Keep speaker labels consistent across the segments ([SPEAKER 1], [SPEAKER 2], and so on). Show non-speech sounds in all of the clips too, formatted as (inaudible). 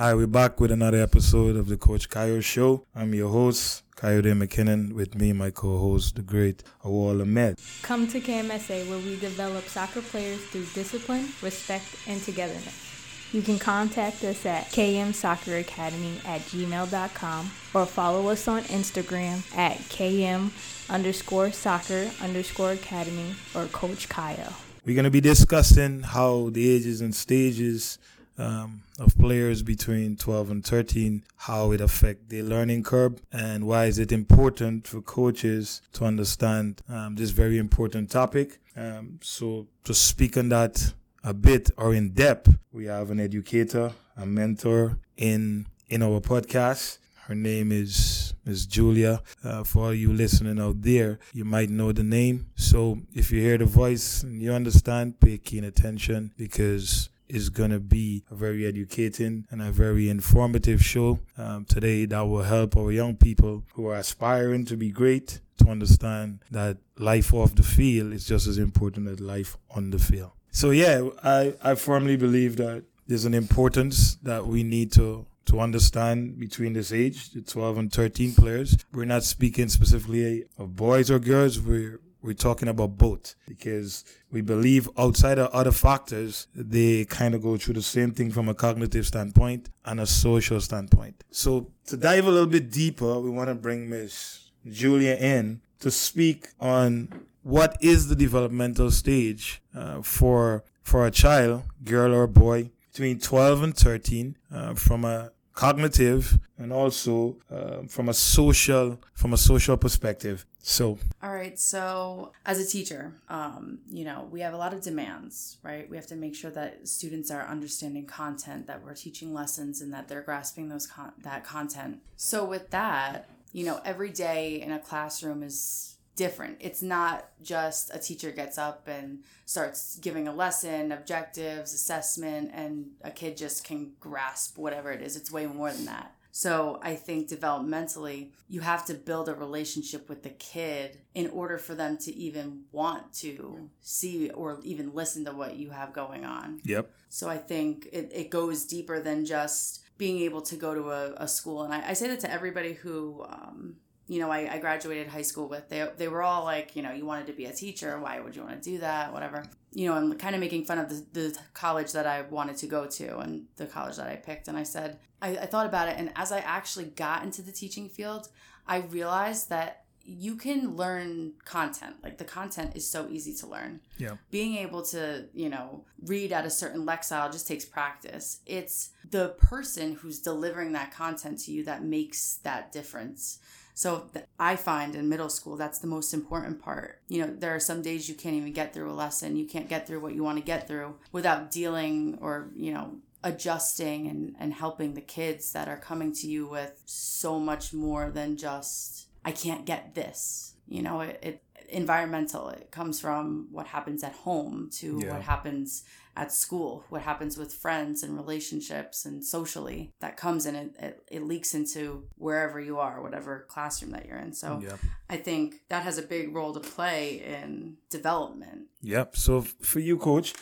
[SPEAKER 1] Hi, we're back with another episode of the Coach Kayo Show. I'm your host, Kayode McKinnon, with me, my co-host, the great Awal Ahmed.
[SPEAKER 2] Come to KMSA where we develop soccer players through discipline, respect, and togetherness. You can contact us at kmsocceracademy at gmail.com or follow us on Instagram at km underscore soccer underscore academy or Coach Kyle.
[SPEAKER 1] We're going to be discussing how the ages and stages um, of players between 12 and 13, how it affect their learning curve, and why is it important for coaches to understand um, this very important topic. Um, so to speak on that a bit or in depth, we have an educator, a mentor in in our podcast. Her name is Miss Julia. Uh, for all you listening out there, you might know the name. So if you hear the voice and you understand, pay keen attention because it's going to be a very educating and a very informative show um, today that will help our young people who are aspiring to be great to understand that life off the field is just as important as life on the field. So yeah, I, I firmly believe that there's an importance that we need to to understand between this age, the 12 and 13 players. We're not speaking specifically of boys or girls. We're we're talking about both because we believe outside of other factors, they kind of go through the same thing from a cognitive standpoint and a social standpoint. So to dive a little bit deeper, we want to bring Miss Julia in to speak on what is the developmental stage uh, for for a child, girl or boy, between 12 and 13, uh, from a cognitive and also uh, from a social from a social perspective. So
[SPEAKER 3] all right so as a teacher um, you know we have a lot of demands right? We have to make sure that students are understanding content that we're teaching lessons and that they're grasping those con- that content. So with that you know every day in a classroom is different. It's not just a teacher gets up and starts giving a lesson, objectives, assessment, and a kid just can grasp whatever it is. It's way more than that. So I think developmentally, you have to build a relationship with the kid in order for them to even want to see or even listen to what you have going on.
[SPEAKER 1] Yep.
[SPEAKER 3] So I think it, it goes deeper than just being able to go to a, a school. And I, I say that to everybody who, um, you know, I, I graduated high school with, they, they were all like, you know, you wanted to be a teacher. Why would you want to do that? Whatever. You know, I'm kind of making fun of the, the college that I wanted to go to and the college that I picked. And I said, I, I thought about it. And as I actually got into the teaching field, I realized that you can learn content. Like the content is so easy to learn.
[SPEAKER 1] Yeah.
[SPEAKER 3] Being able to, you know, read at a certain lexile just takes practice. It's the person who's delivering that content to you that makes that difference. So th- I find in middle school that's the most important part. You know, there are some days you can't even get through a lesson. You can't get through what you want to get through without dealing or, you know, adjusting and, and helping the kids that are coming to you with so much more than just I can't get this. You know, it, it environmental. It comes from what happens at home to yeah. what happens at school, what happens with friends and relationships and socially that comes in it, it, it leaks into wherever you are, whatever classroom that you're in. So. I think that has a big role to play in development.
[SPEAKER 1] Yep. So for you, coach,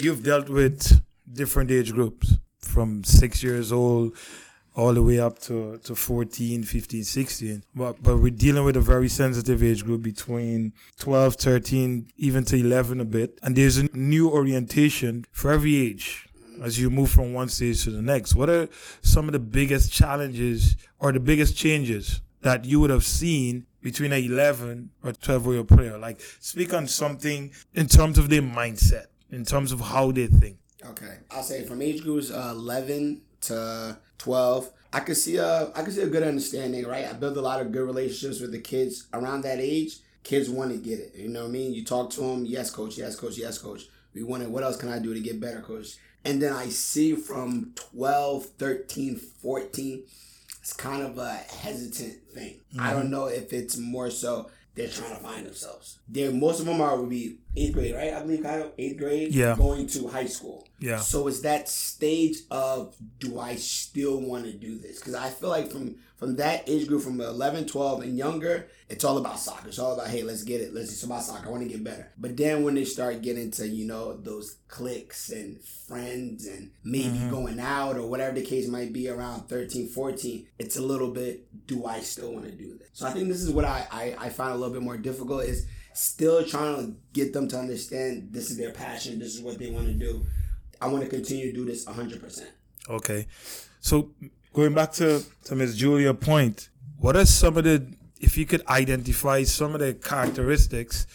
[SPEAKER 1] you've dealt with different age groups from six years old all the way up to, to 14, 15, 16. But, but we're dealing with a very sensitive age group between 12, 13, even to 11 a bit. And there's a new orientation for every age as you move from one stage to the next. What are some of the biggest challenges or the biggest changes that you would have seen between an 11 or 12 year player? Like, speak on something in terms of their mindset, in terms of how they think.
[SPEAKER 4] Okay. I'll say from age groups uh, 11 to 12 i could see a i could see a good understanding right i built a lot of good relationships with the kids around that age kids want to get it you know what i mean you talk to them yes coach yes coach yes coach we want it what else can i do to get better coach and then i see from 12 13 14 it's kind of a hesitant thing mm-hmm. i don't know if it's more so they're trying to find themselves. They're most of them are would be eighth grade, right? I believe Kyle, eighth grade.
[SPEAKER 1] Yeah.
[SPEAKER 4] Going to high school.
[SPEAKER 1] Yeah.
[SPEAKER 4] So it's that stage of do I still want to do this? Because I feel like from from that age group, from 11, 12, and younger, it's all about soccer. It's all about hey, let's get it. Let's it's about soccer. I want to get better. But then when they start getting to you know those cliques and friends and maybe
[SPEAKER 1] Mm-hmm.
[SPEAKER 4] going out or whatever the case might be around 13, 14, it's a little bit do I still want to do this? So I think this is what I I, I find a little bit more difficult is still trying to get them to understand this is their passion. This is what they want to do. I want to continue to do this 100%.
[SPEAKER 1] Okay. So going back to, to Ms. Julia point, what are some of the if you could identify some of the characteristics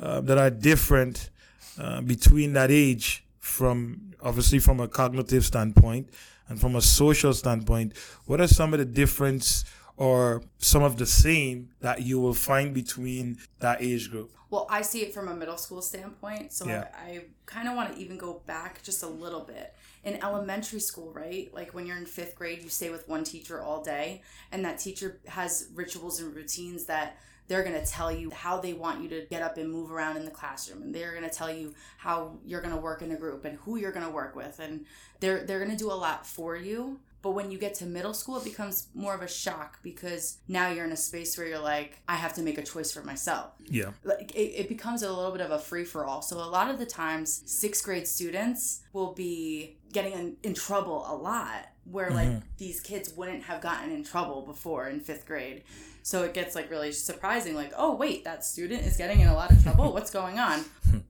[SPEAKER 1] uh, that are different uh, between that age from obviously from a cognitive standpoint and from a social standpoint, what are some of the difference or some of the same that you will find between that age group?
[SPEAKER 3] Well, I see it from a middle school standpoint. So
[SPEAKER 1] Yeah.
[SPEAKER 3] I, I kind of want to even go back just a little bit. In elementary school, right? Like when you're in fifth grade, you stay with one teacher all day, and that teacher has rituals and routines that they're going to tell you how they want you to get up and move around in the classroom and they're going to tell you how you're going to work in a group and who you're going to work with and they're they're going to do a lot for you but when you get to middle school it becomes more of a shock because now you're in a space where you're like i have to make a choice for myself
[SPEAKER 1] Yeah.
[SPEAKER 3] like it, it becomes a little bit of a free for all. So a lot of the times, sixth grade students will be getting in, in trouble a lot, where like mm-hmm. these kids wouldn't have gotten in trouble before in fifth grade. So it gets like really surprising, like, oh wait, that student is getting in a lot of trouble. (laughs) What's going on?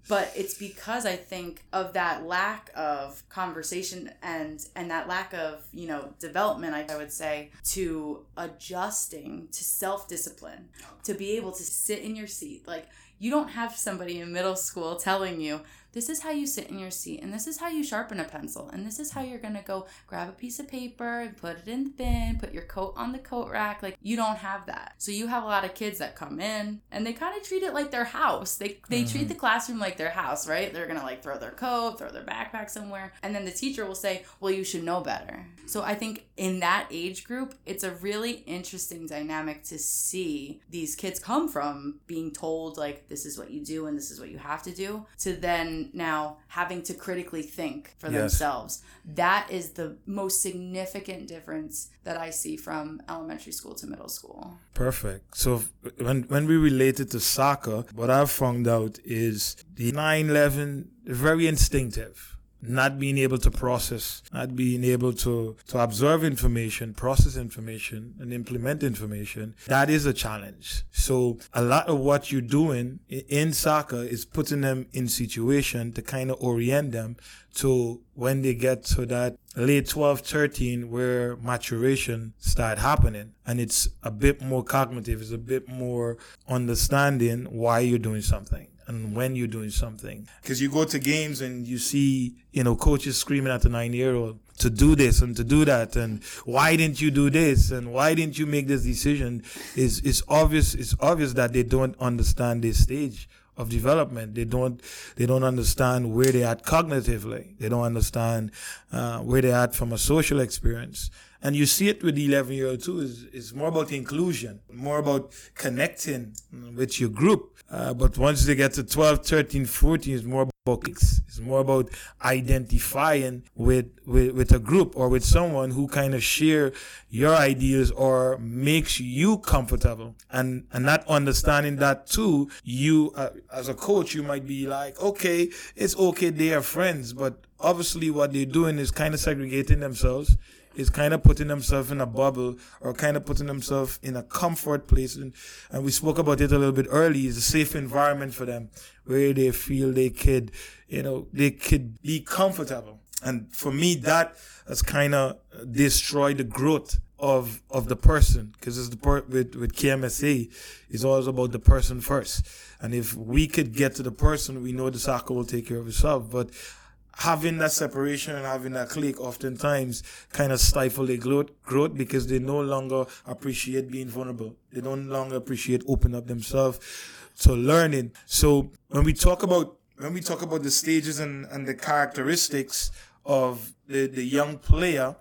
[SPEAKER 3] But it's because I think of that lack of conversation and and that lack of you know development. I, I would say to adjusting to self discipline to be able to sit in your seat. Like, you don't have somebody in middle school telling you, this is how you sit in your seat, and this is how you sharpen a pencil, and this is how you're gonna go grab a piece of paper and put it in the bin, put your coat on the coat rack. Like, you don't have that. So, you have a lot of kids that come in and they kind of treat it like their house. They, they treat the mm-hmm. classroom like their house, right? They're gonna like throw their coat, throw their backpack somewhere, and then the teacher will say, well, you should know better. So, I think in that age group, it's a really interesting dynamic to see these kids come from being told, like, this is what you do and this is what you have to do, to then now having to critically think for
[SPEAKER 1] Yes.
[SPEAKER 3] themselves. That is the most significant difference that I see from elementary school to middle school.
[SPEAKER 1] Perfect. So when when we relate it to soccer, what I've found out is the 9-11 very instinctive. Not being able to process, not being able to, to observe information, process information, and implement information, that is a challenge. So a lot of what you're doing in soccer is putting them in situation to kind of orient them to when they get to that late 12, 13 where maturation start happening and it's a bit more cognitive, it's a bit more understanding why you're doing something and when you're doing something. Because you go to games and you see, you know, coaches screaming at the nine year old to do this and to do that and why didn't you do this and why didn't you make this decision is is obvious it's obvious that they don't understand this stage of development. They don't they don't understand where they're at cognitively. They don't understand uh, where they're at from a social experience. And you see it with the 11 year old too. Is it's more about inclusion, more about connecting with your group. Uh, but once they get to 12, 13, 14, it's more about. It's more about identifying with, with with a group or with someone who kind of share your ideas or makes you comfortable. And and not understanding that too, you uh, as a coach, you might be like, okay, it's okay, they are friends, but obviously what they're doing is kind of segregating themselves is kind of putting themselves in a bubble or kind of putting themselves in a comfort place. And, and we spoke about it a little bit early. It's a safe environment for them where they feel they could, you know, they could be comfortable. And for me, that has kind of destroyed the growth of of the person because it's the part with with KMSA is always about the person first. And if we could get to the person, we know the soccer will take care of itself. But having that separation and having that clique oftentimes kind of stifle their growth, growth because they no longer appreciate being vulnerable. They don't longer appreciate opening up themselves to learning. So when we talk about when we talk about the stages and, and the characteristics of the, the young player,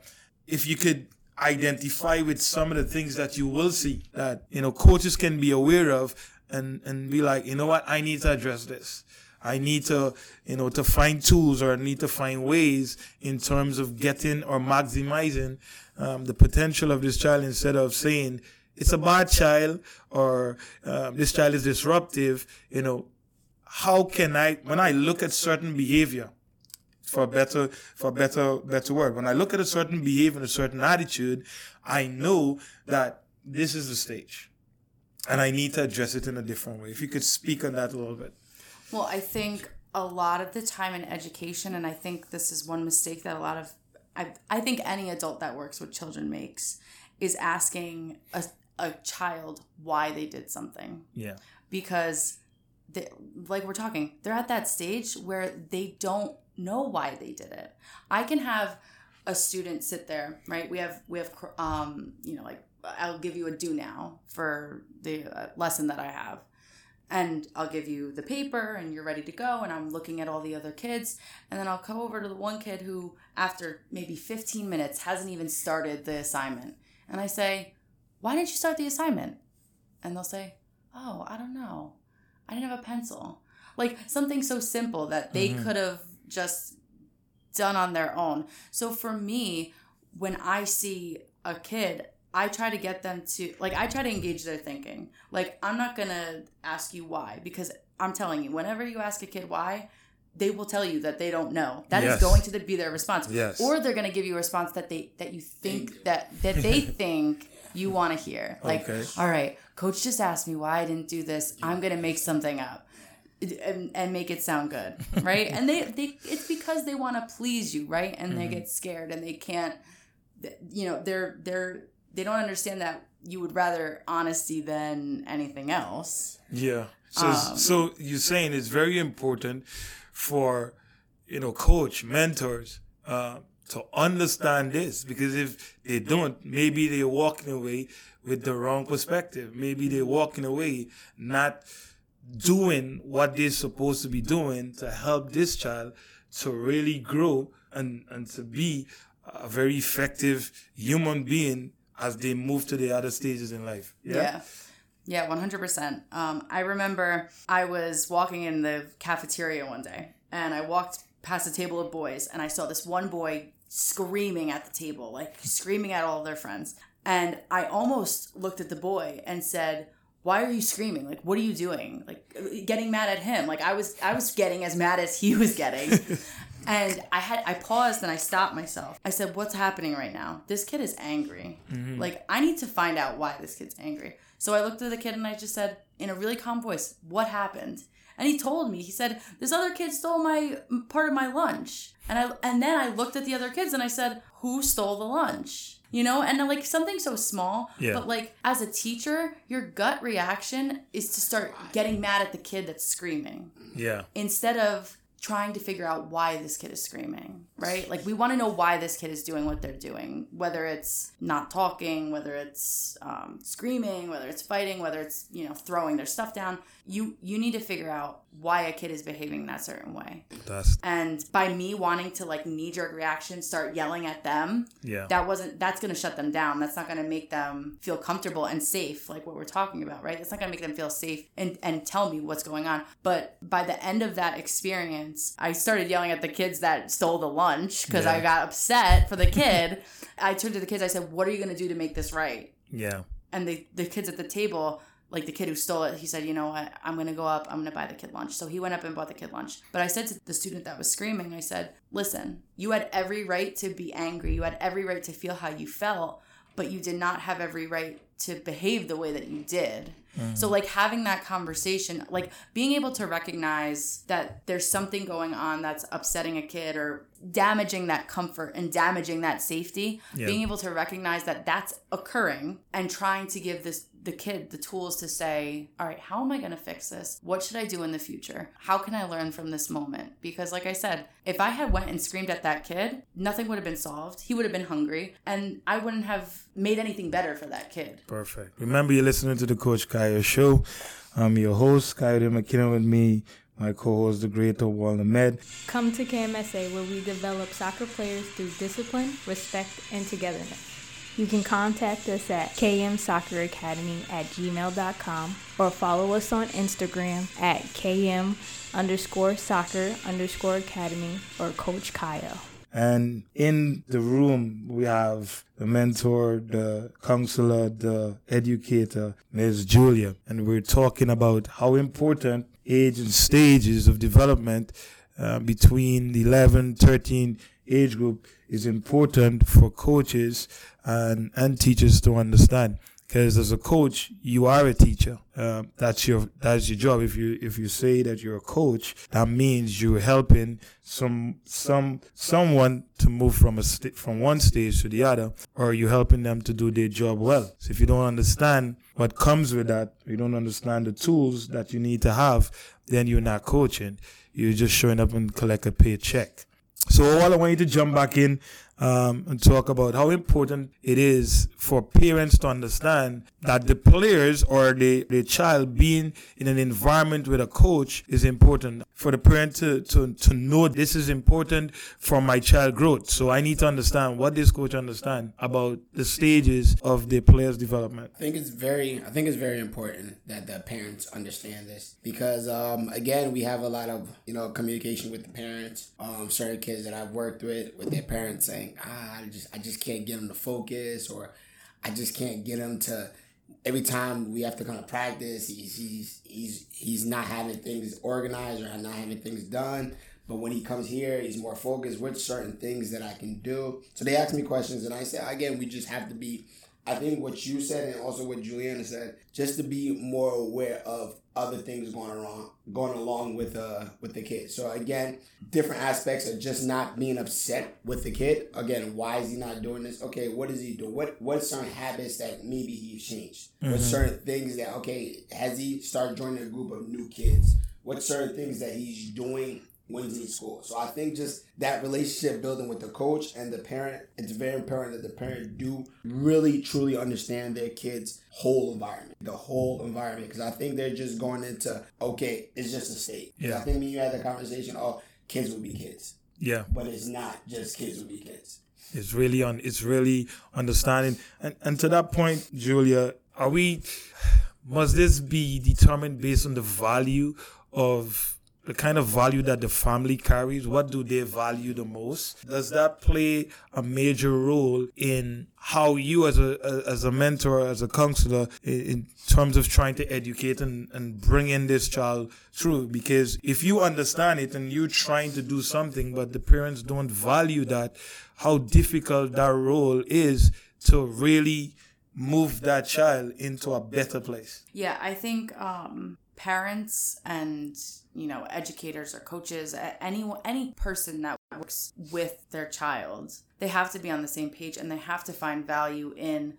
[SPEAKER 1] if you could identify with some of the things that you will see that, you know, coaches can be aware of and, and be like, you know what, I need to address this. I need to, you know, to find tools or I need to find ways in terms of getting or maximizing um, the potential of this child instead of saying it's a bad child or um, this child is disruptive. You know, how can I, when I look at certain behavior, for better for better better word. When I look at a certain behavior, and a certain attitude, I know that this is the stage. And I need to address it in a different way. If you could speak on that a little bit.
[SPEAKER 3] Well, I think a lot of the time in education, and I think this is one mistake that a lot of I, I think any adult that works with children makes is asking a, a child why they did something.
[SPEAKER 1] Yeah.
[SPEAKER 3] Because they, like we're talking, they're at that stage where they don't know why they did it. I can have a student sit there, right? We have we have um, you know, like I'll give you a do now for the uh, lesson that I have. And I'll give you the paper and you're ready to go and I'm looking at all the other kids and then I'll come over to the one kid who after maybe 15 minutes hasn't even started the assignment. And I say, "Why didn't you start the assignment?" And they'll say, "Oh, I don't know. I didn't have a pencil." Like something so simple that they mm-hmm. could have just done on their own. So for me, when I see a kid, I try to get them to like I try to engage their thinking. Like I'm not going to ask you why because I'm telling you whenever you ask a kid why, they will tell you that they don't know. That yes. is going to be their response.
[SPEAKER 1] Yes.
[SPEAKER 3] Or they're going to give you a response that they that you think that that they (laughs) think you want to hear. Like, okay. all right, coach just asked me why I didn't do this. I'm going to make something up and, and make it sound good, (laughs) right? and they, they it's because they want to please you, right? And mm-hmm. they get scared and they can't you know, they're they're they don't understand that you would rather honesty than anything else.
[SPEAKER 1] Yeah. So um, so you're saying it's very important for you know coach mentors uh, to understand this because if they don't, maybe they're walking away with the wrong perspective. Maybe they're walking away not doing what they're supposed to be doing to help this child to really grow and, and to be a very effective human being as they move to the other stages in life.
[SPEAKER 3] Yeah. Yeah, 100%. Um, I remember I was walking in the cafeteria one day and I walked past a table of boys and I saw this one boy screaming at the table, like screaming at all of their friends. And I almost looked at the boy and said, why are you screaming like what are you doing like getting mad at him like i was i was getting as mad as he was getting (laughs) and i had i paused and i stopped myself. I said what's happening right now? This kid is angry. Mm-hmm. like i need to find out why this kid's angry. So i looked at the kid and i just said in a really calm voice what happened? And he told me he said this other kid stole my part of my lunch. And i and then i looked at the other kids and i said who stole the lunch? You know and like something so small yeah. but like as a teacher your gut reaction is to start getting mad at the kid that's screaming.
[SPEAKER 1] Yeah.
[SPEAKER 3] Instead of trying to figure out why this kid is screaming, right? Like we want to know why this kid is doing what they're doing, whether it's not talking, whether it's um, screaming, whether it's fighting, whether it's you know throwing their stuff down. You you need to figure out why a kid is behaving that certain way.
[SPEAKER 1] That's
[SPEAKER 3] and by me wanting to like knee jerk reaction, start yelling at them.
[SPEAKER 1] Yeah,
[SPEAKER 3] that wasn't that's gonna shut them down. That's not gonna make them feel comfortable and safe, like what we're talking about, right? It's not gonna make them feel safe and and tell me what's going on. But by the end of that experience I started yelling at the kids that stole the lunch because yeah. I got upset for the (laughs) kid. I turned to the kids. I said, "What are you going to do to make this right?"
[SPEAKER 1] Yeah.
[SPEAKER 3] And the the kids at the table, like the kid who stole it, he said, "You know what? I'm going to go up. I'm going to buy the kid lunch." So he went up and bought the kid lunch. But I said to the student that was screaming, I said, "Listen, you had every right to be angry. You had every right to feel how you felt." But you did not have every right to behave the way that you did. Mm-hmm. So like having that conversation, like being able to recognize that there's something going on that's upsetting a kid or damaging that comfort and damaging that safety, yeah. being able to recognize that that's occurring and trying to give this the kid the tools to say, all right, how am I going to fix this? What should I do in the future? How can I learn from this moment? Because like I said, if I had went and screamed at that kid, nothing would have been solved. He would have been hungry and I wouldn't have made anything better for that kid.
[SPEAKER 1] Perfect. Remember you're listening to the Coach Kyle show. I'm your host, Kayode McKinnon with me my co-host, the great Awal Ahmed.
[SPEAKER 2] Come to KMSA where we develop soccer players through discipline, respect, and togetherness. You can contact us at kmsocceracademy at gmail.com or follow us on Instagram at km underscore soccer underscore academy or Coach Kyle.
[SPEAKER 1] And in the room, we have the mentor, the counselor, the educator, Ms. Julia. And we're talking about how important age and stages of development uh, between the 11, 13 age group is important for coaches and, and teachers to understand. Because as a coach you are a teacher. Uh, that's your that's your job. If you if you say that you're a coach that means you're helping some some someone to move from a st- from one stage to the other or you're helping them to do their job well. So if you don't understand what comes with that you don't understand the tools that you need to have then you're not coaching. You're just showing up and collect a paycheck so all I want you to jump back in um, and talk about how important it is for parents to understand that the players or the, the child being in an environment with a coach is important. For the parent to, to, to know this is important for my child growth. So I need to understand what this coach understand about the stages of the player's development.
[SPEAKER 4] I think it's very I think it's very important that the parents understand this because um, again we have a lot of you know communication with the parents. Um, certain kids that I've worked with with their parents saying ah I just I just can't get them to focus or I just can't get them to every time we have to come to practice he's he's he's he's not having things organized or not having things done. But when he comes here, he's more focused with certain things that I can do. So they ask me questions, and I say again, we just have to be I think what you said and also what Juliana said, just to be more aware of other things going wrong, going along with uh with the kid. So again, different aspects of just not being upset with the kid. Again, why is he not doing this? Okay, what does he do? What what certain habits that maybe he's changed? What certain things that okay has he started joining a group of new kids? What certain things that he's doing he's in school. So I think just that relationship building with the coach and the parent, it's very important that the parent do really truly understand their kid's whole environment, the whole environment. Because I think they're just going into, okay, it's just a state.
[SPEAKER 1] Yeah.
[SPEAKER 4] I think when you had the conversation, oh, kids will be kids.
[SPEAKER 1] Yeah.
[SPEAKER 4] But it's not just kids will be kids.
[SPEAKER 1] It's really on. It's really understanding. And and to that point, Julia, are we? Must this be determined based on the value of the kind of value that the family carries? What do they value the most? Does that play a major role in how you, as a as a mentor, as a counselor, in, terms of trying to educate and, and bring in this child through? Because if you understand it and you're trying to do something, but the parents don't value that, how difficult that role is to really move that child into a better place.
[SPEAKER 3] Yeah, I think um, parents and you know educators or coaches, any any person that works with their child, they have to be on the same page and they have to find value in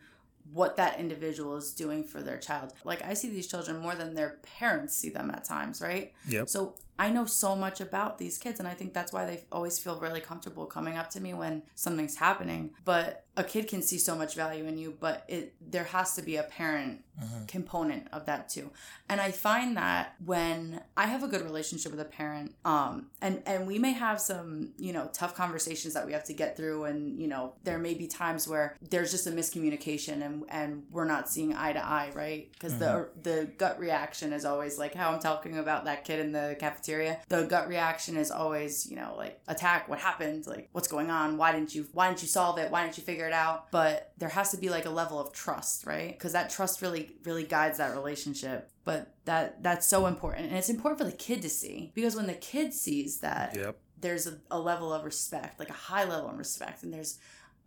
[SPEAKER 3] what that individual is doing for their child. Like I see these children more than their parents see them at times, right?
[SPEAKER 1] Yep.
[SPEAKER 3] So I know so much about these kids, and I think that's why they always feel really comfortable coming up to me when something's happening. But a kid can see so much value in you, but it there has to be a parent mm-hmm. component of that too. And I find that when I have a good relationship with a parent, um, and and we may have some you know tough conversations that we have to get through, and you know there may be times where there's just a miscommunication, and and we're not seeing eye to eye, right? Because the mm-hmm. er, the gut reaction is always like how I'm talking about that kid in the cafeteria. The gut reaction is always you know like attack, what happened, like what's going on, why didn't you why didn't you solve it, why didn't you figure it out? But there has to be like a level of trust, right? Because that trust really really guides that relationship but that that's so important and it's important for the kid to see because when the kid sees that
[SPEAKER 1] Yep.
[SPEAKER 3] there's a, a level of respect like a high level of respect and there's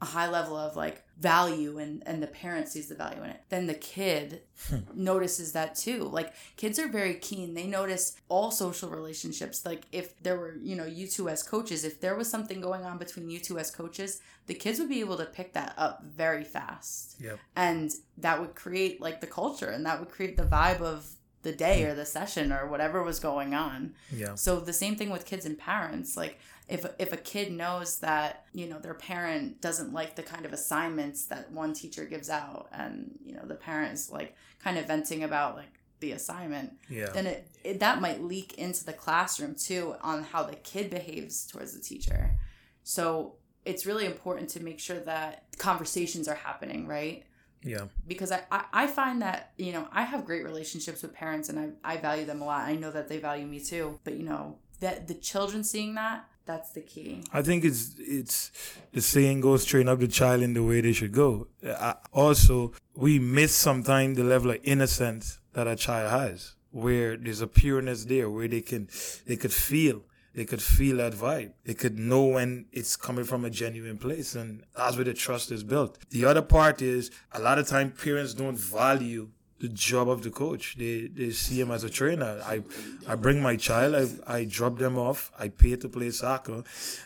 [SPEAKER 3] a high level of like value and and the parent sees the value in it then the kid hmm. notices that too. Like kids are very keen. They notice all social relationships. Like if there were you know you two as coaches if there was something going on between you two as coaches the kids would be able to pick that up very fast.
[SPEAKER 1] Yep.
[SPEAKER 3] and that would create like the culture and that would create the vibe of the day hmm. or the session or whatever was going on.
[SPEAKER 1] Yeah.
[SPEAKER 3] so the same thing with kids and parents. Like if if a kid knows that you know their parent doesn't like the kind of assignments that one teacher gives out and you know the parent is like kind of venting about like the assignment
[SPEAKER 1] Yeah.
[SPEAKER 3] then it, it that might leak into the classroom too on how the kid behaves towards the teacher so it's really important to make sure that conversations are happening, right?
[SPEAKER 1] Yeah.
[SPEAKER 3] because I, I, I find that you know i have great relationships with parents and I, I value them a lot i know that they value me too but you know that the children seeing that that's the key
[SPEAKER 1] I think it's it's the saying goes train up the child in the way they should go. I, also, we miss sometimes the level of innocence that a child has, where there's a pureness there, where they can they could feel they could feel that vibe. They could know when it's coming from a genuine place, and that's where the trust is built. The other part is a lot of time parents don't value the job of the coach. They they see him as a trainer. I I bring my child, I I drop them off, I pay to play soccer,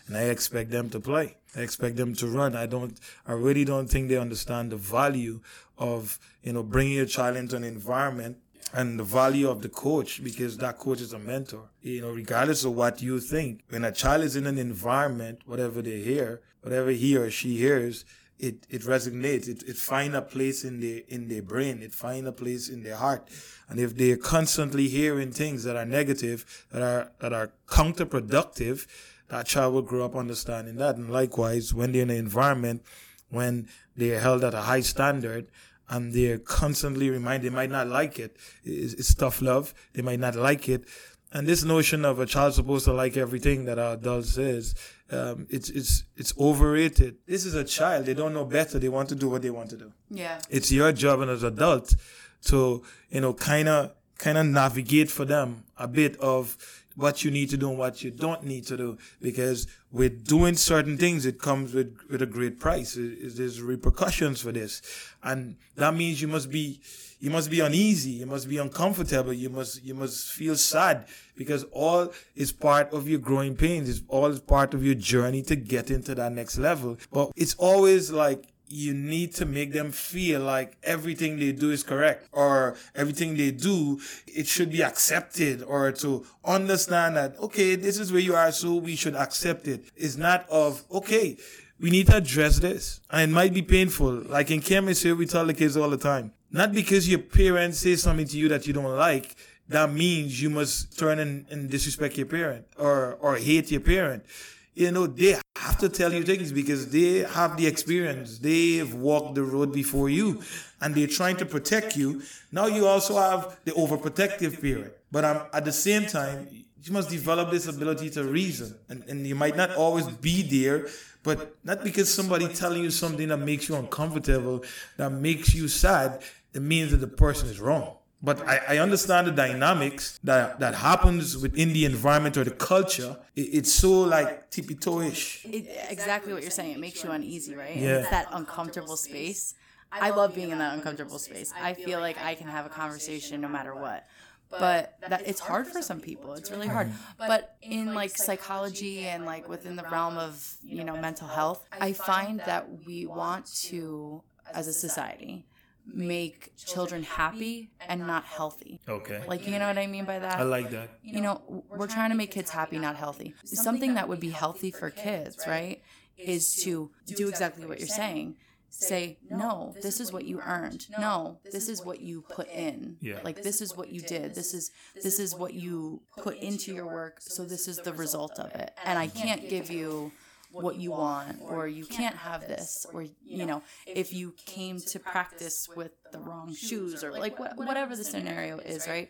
[SPEAKER 1] and I expect them to play. I expect them to run. I don't I really don't think they understand the value of, you know, bringing your child into an environment and the value of the coach because that coach is a mentor. You know, regardless of what you think, when a child is in an environment, whatever they hear, whatever he or she hears, it, it resonates. It, it find a place in their in their brain. It find a place in their heart. And if they're constantly hearing things that are negative, that are that are counterproductive, that child will grow up understanding that. And likewise, when they're in an environment when they're held at a high standard and they're constantly reminded they might not like it. It's, it's tough love. They might not like it. And this notion of a child supposed to like everything that our adult says, um, it's it's it's overrated. This is a child; they don't know better. They want to do what they want to do.
[SPEAKER 3] yeah
[SPEAKER 1] It's your job as an adult to you know kind of kind of navigate for them a bit of what you need to do and what you don't need to do because with doing certain things it comes with with a great price. It- there's repercussions for this. And that means you must be you must be uneasy you must be uncomfortable you must you must feel sad because all is part of your growing pains it's all is part of your journey to get into that next level. But it's always like you need to make them feel like everything they do is correct or everything they do it should be accepted or to understand that okay this is where you are so we should accept it. It's not of okay we need to address this. And it might be painful. Like in chemistry we tell the kids all the time not because your parents say something to you that you don't like that means you must turn and, and disrespect your parent or or hate your parent you know, they have to tell you things because they have the experience. They've walked the road before you and they're trying to protect you. Now you also have the overprotective parent. But um, at the same time, you must develop this ability to reason. And, and you might not always be there, but not because somebody telling you something that makes you uncomfortable, that makes you sad, it means that the person is wrong. But I, I understand the dynamics that that happens within the environment or the culture. It, it's so like tippy toe-ish.
[SPEAKER 3] it, exactly what you're saying. It makes you uneasy right? And
[SPEAKER 1] Yeah.
[SPEAKER 3] it's that uncomfortable space. I love being in that uncomfortable space. I feel like i can have a conversation no matter what. But that it's hard for some people. It's really hard. But in like psychology and like within the realm of you know mental health i find that we want to as a society make children happy and not healthy
[SPEAKER 1] Okay.
[SPEAKER 3] like you know what i mean by that
[SPEAKER 1] I like that.
[SPEAKER 3] you know, we're trying to make kids happy, not healthy. Something that would be healthy for kids, right, is to do exactly what you're saying. Say, no, this is what you earned. No, this is what you put in.
[SPEAKER 1] Yeah.
[SPEAKER 3] Like this is what you did. This is this is what you put into your work. So this is the result of it. And I can't give you what you want or you can't have this or you know if you came to practice with the wrong shoes or like wha- whatever the scenario is right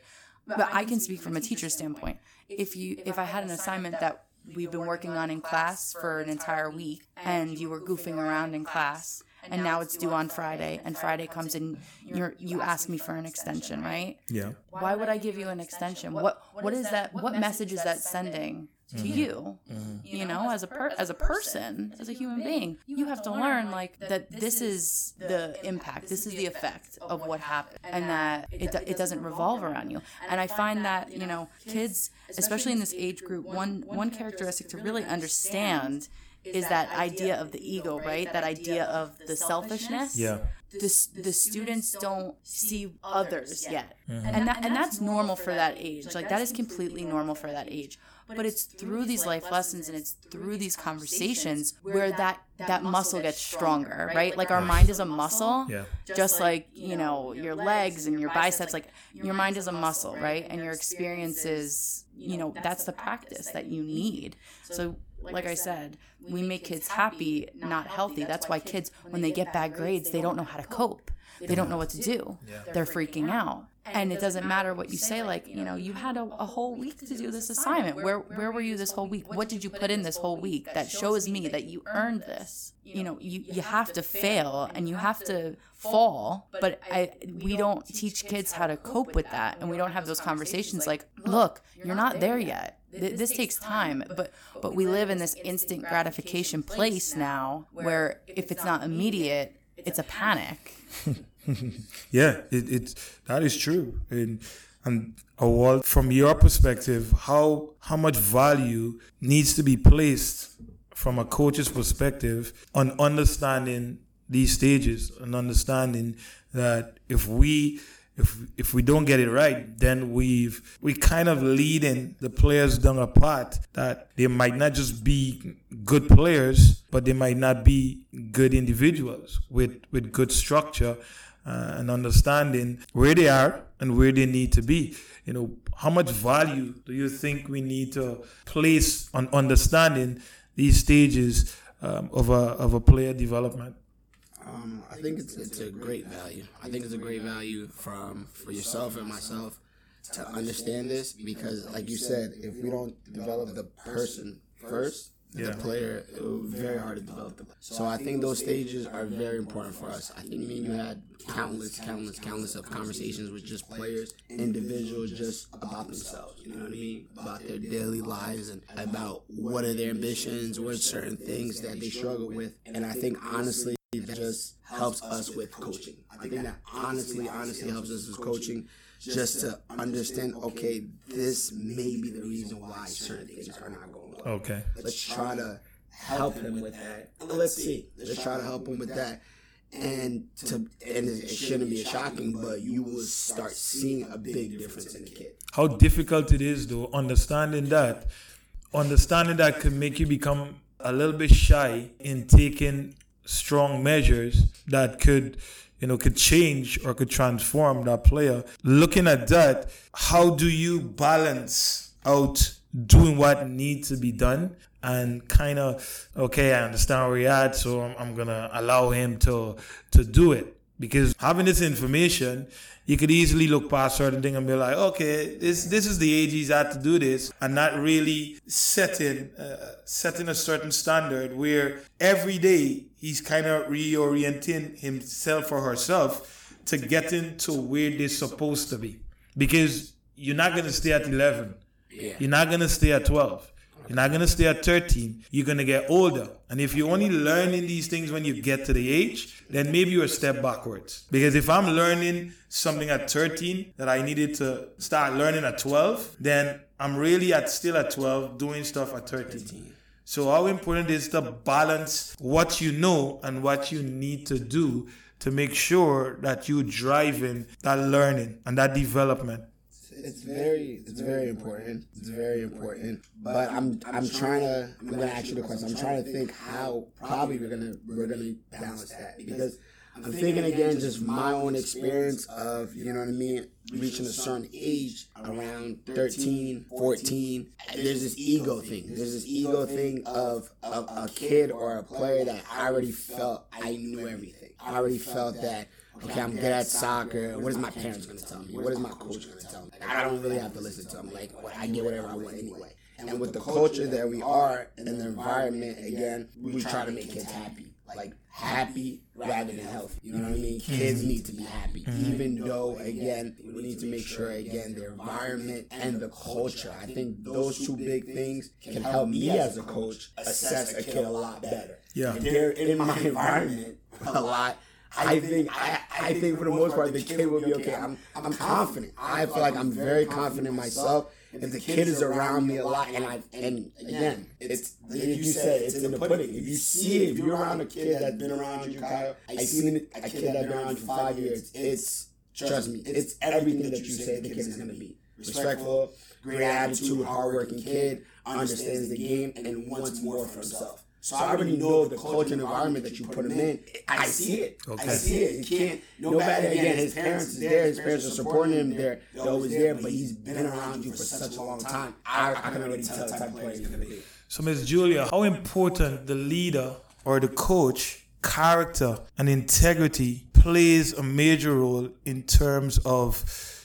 [SPEAKER 3] but I can speak from a teacher standpoint. If you if I had an assignment that we've been working on in class for an entire week and you were goofing around in class and now it's due on Friday and Friday comes and you're you ask me for an extension, right?
[SPEAKER 1] Yeah.
[SPEAKER 3] Why would I give you an extension? What what is that what message is that sending to mm-hmm. Mm-hmm. you? You know, as a per, as a person, as a human being, you have to learn like that this is the impact, this is the effect of what happened and that it it doesn't revolve around you. And I find that, you know, kids, especially in this age group, one one characteristic to really understand is that idea of the ego, right? That idea of the selfishness
[SPEAKER 1] Yeah.
[SPEAKER 3] the, s- the students don't see others yet and that and that's normal for that age like that is completely normal for that age but it's through these life lessons and it's through these conversations where that that muscle gets stronger right like our mind is a muscle
[SPEAKER 1] Yeah.
[SPEAKER 3] just like you know your legs and your biceps like your mind is a muscle right and your experiences you know that's the practice that you need so like I said, we make kids happy, not healthy. That's why kids, when they get bad grades, they don't know how to cope. They don't know what to do. They're freaking out. And it doesn't matter what you say, like, you know, you had a, a whole week to do this assignment. Where where were you this whole week? What did you put in this whole week that shows me that you earned this? You know, you, you have to fail and you have to fall, but I we don't teach kids how to cope with that and we don't have those conversations like, look, you're not there yet. Th- This takes time, but but we live in this instant gratification place now where if it's not immediate, it's a panic. (laughs) (laughs)
[SPEAKER 1] Yeah, it, it's that is true. And and well, from your perspective, how how much value needs to be placed from a coach's perspective on understanding these stages and understanding that if we if if we don't get it right, then we've we kind of leading the players down a path that they might not just be good players, but they might not be good individuals with with good structure uh, and understanding where they are and where they need to be. You know, how much value do you think we need to place on understanding these stages um, of a of a player development?
[SPEAKER 4] Um, I think it's it's a great value. I think it's a great value from for yourself and myself to understand this because, like you said, if we don't develop the person first,
[SPEAKER 1] Yeah.
[SPEAKER 4] the player, it be very hard to develop them. So I think those stages are very important for us. I think me and you had countless, countless, countless of conversations with just players, individuals, just about themselves. You know what I mean? About their daily lives and about what are their ambitions, what are certain things that they struggle with. And I think honestly, that just helps us with coaching. I think that honestly, honestly helps us with coaching just to understand, okay, this may be the reason why certain things are not going well.
[SPEAKER 1] Okay.
[SPEAKER 4] Let's try to help him with that. Let's see. Let's try to help him with that. And to and it it shouldn't be a shocking, but you will start seeing a big difference in the kid.
[SPEAKER 1] How difficult it is though, understanding that, understanding that could make you become a little bit shy in taking strong measures that could, you know, could change or could transform that player. Looking at that, how do you balance out doing what needs to be done and kind of okay i understand where you're at so I'm, I'm gonna allow him to to do it because having this information you could easily look past certain thing and be like okay this this is the age he's at to do this and not really setting uh, setting a certain standard where every day he's kind of reorienting himself or herself to getting to where they're supposed to be. Because you're not going to stay at 11 you're not going to stay at 12 you're not going to stay at 13. You're going to get older. And if you're only learning these things when you get to the age, then maybe you're a step backwards. Because if I'm learning something at 13 that I needed to start learning at 12, then I'm really at still at 12 doing stuff at 13. So how important is to balance what you know and what you need to do to make sure that you're driving that learning and that development.
[SPEAKER 4] It's very, it's very important. It's very important. But I'm, I'm trying to. I'm gonna ask you the question. I'm trying to think how probably we're gonna, we're gonna balance that because I'm thinking again, just my own experience of, you know what I mean, reaching a certain age around 13, 14. There's this ego thing. There's this ego thing of, of a kid or a player that I already felt I knew everything. I already felt that okay, I'm good at soccer. What is my parents going to tell me? What is my coach going to tell me? I don't really have to listen to them. Like, I get whatever I want anyway. And with the culture that we are and the environment, again, we try to make kids happy. Like, happy rather than healthy. You know what I mean? Kids need to be happy. Mm-hmm. Even though, again, we need to make sure, again, the environment and the culture. I think those two big things can help me as a coach assess a kid a lot better.
[SPEAKER 1] Yeah.
[SPEAKER 4] If they're in my (laughs) environment a lot, I think I, I think for the most part the kid will be okay. I'm I'm confident. I feel like I'm very confident in myself. If the kid is around me a lot, and I and again, it's like you said, it's in the pudding. If you see it, if you're around a kid that's been around you, Kyle, I seen it, a kid that's been around you for five years. It's trust me, it's everything that you say the kid is gonna be. Respectful, great attitude, hardworking kid, understands the game, and wants more for himself. So I already know the culture and environment that you put him in. I see it. I see it. You can't. No matter again, his parents is there. His parents are supporting him. They're they're always there. But he's been around you for such a long time. I, I can already tell the type of player he's gonna be.
[SPEAKER 1] So, Ms. Julia, how important the leader or the coach character and integrity plays a major role in terms of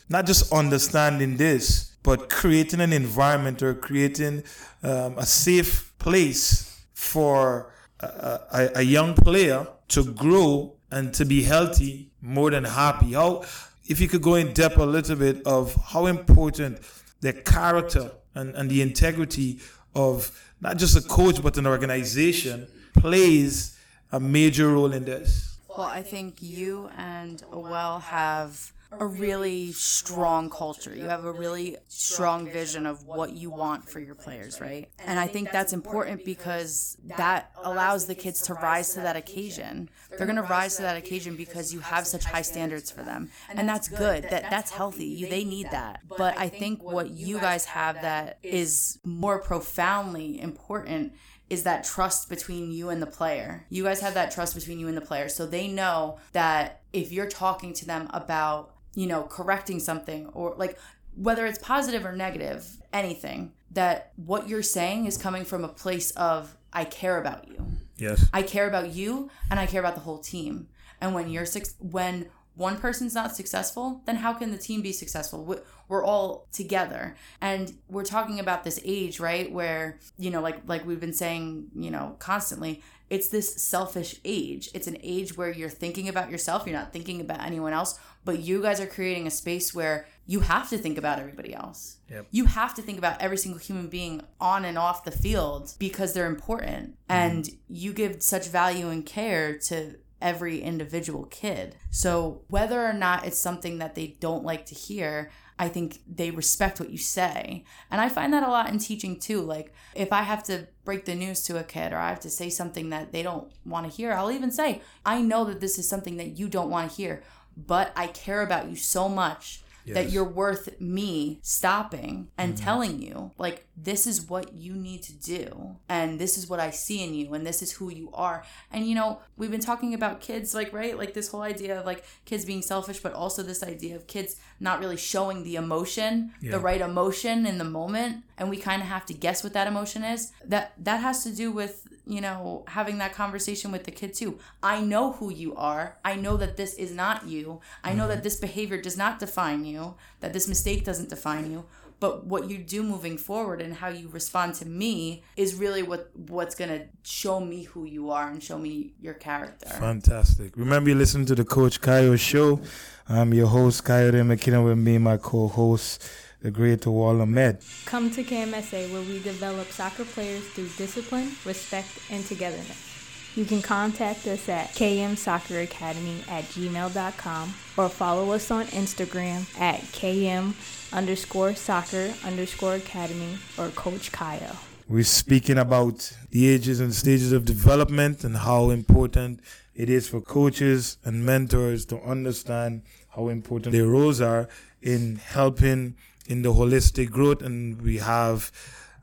[SPEAKER 1] not just understanding this, but creating an environment or creating um, a safe place for a, a, a young player to grow and to be healthy more than happy. How, if you could go in depth a little bit of how important the character and, and the integrity of not just a coach but an organization plays a major role in this.
[SPEAKER 3] Awal, I think you and Well have a really strong culture. You have a really strong vision of what you want for your players, right? And I think that's important because that allows the kids to rise to that occasion. They're going to rise to that occasion because you have such high standards for them. And that's good. That that's healthy. You they need that. But I think what you guys have that is more profoundly important is that trust between you and the player. You guys have that trust between you and the player. So they know that if you're talking to them about you know, correcting something or like whether it's positive or negative, anything, that what you're saying is coming from a place of, I care about you.
[SPEAKER 1] Yes.
[SPEAKER 3] I care about you and I care about the whole team. And when you're six, when one person's not successful, then how can the team be successful? We're all together. And we're talking about this age, right? Where, you know, like like we've been saying, you know, constantly, it's this selfish age. It's an age where you're thinking about yourself, you're not thinking about anyone else, but you guys are creating a space where you have to think about everybody else.
[SPEAKER 1] Yep.
[SPEAKER 3] You have to think about every single human being on and off the field because they're important. Mm-hmm. And you give such value and care to every individual kid. So whether or not it's something that they don't like to hear, I think they respect what you say. And I find that a lot in teaching too. Like if I have to break the news to a kid or I have to say something that they don't want to hear, I'll even say, I know that this is something that you don't want to hear, but I care about you so much yes. that you're worth me stopping and mm-hmm. telling you like this is what you need to do and this is what I see in you and this is who you are. And you know, we've been talking about kids like right, like this whole idea of like kids being selfish but also this idea of kids not really showing the emotion, yeah. the right emotion in the moment and we kind of have to guess what that emotion is. That that has to do with you know, having that conversation with the kid too. I know who you are. I know that this is not you. I know that mm-hmm. this behavior does not define you, that this mistake doesn't define you. But what you do moving forward and how you respond to me is really what what's gonna show me who you are and show me your character.
[SPEAKER 1] Fantastic. Remember you listen to the Coach Kayode show. I'm your host, Kayode McKinnon with me, my co-host the great Awal Ahmed.
[SPEAKER 2] Come to KMSA where we develop soccer players through discipline, respect, and togetherness. You can contact us at kmsocceracademy at gmail.com or follow us on Instagram at km underscore soccer underscore academy or Coach Kayode.
[SPEAKER 1] We're speaking about the ages and stages of development and how important it is for coaches and mentors to understand how important their roles are in helping in the holistic growth, and we have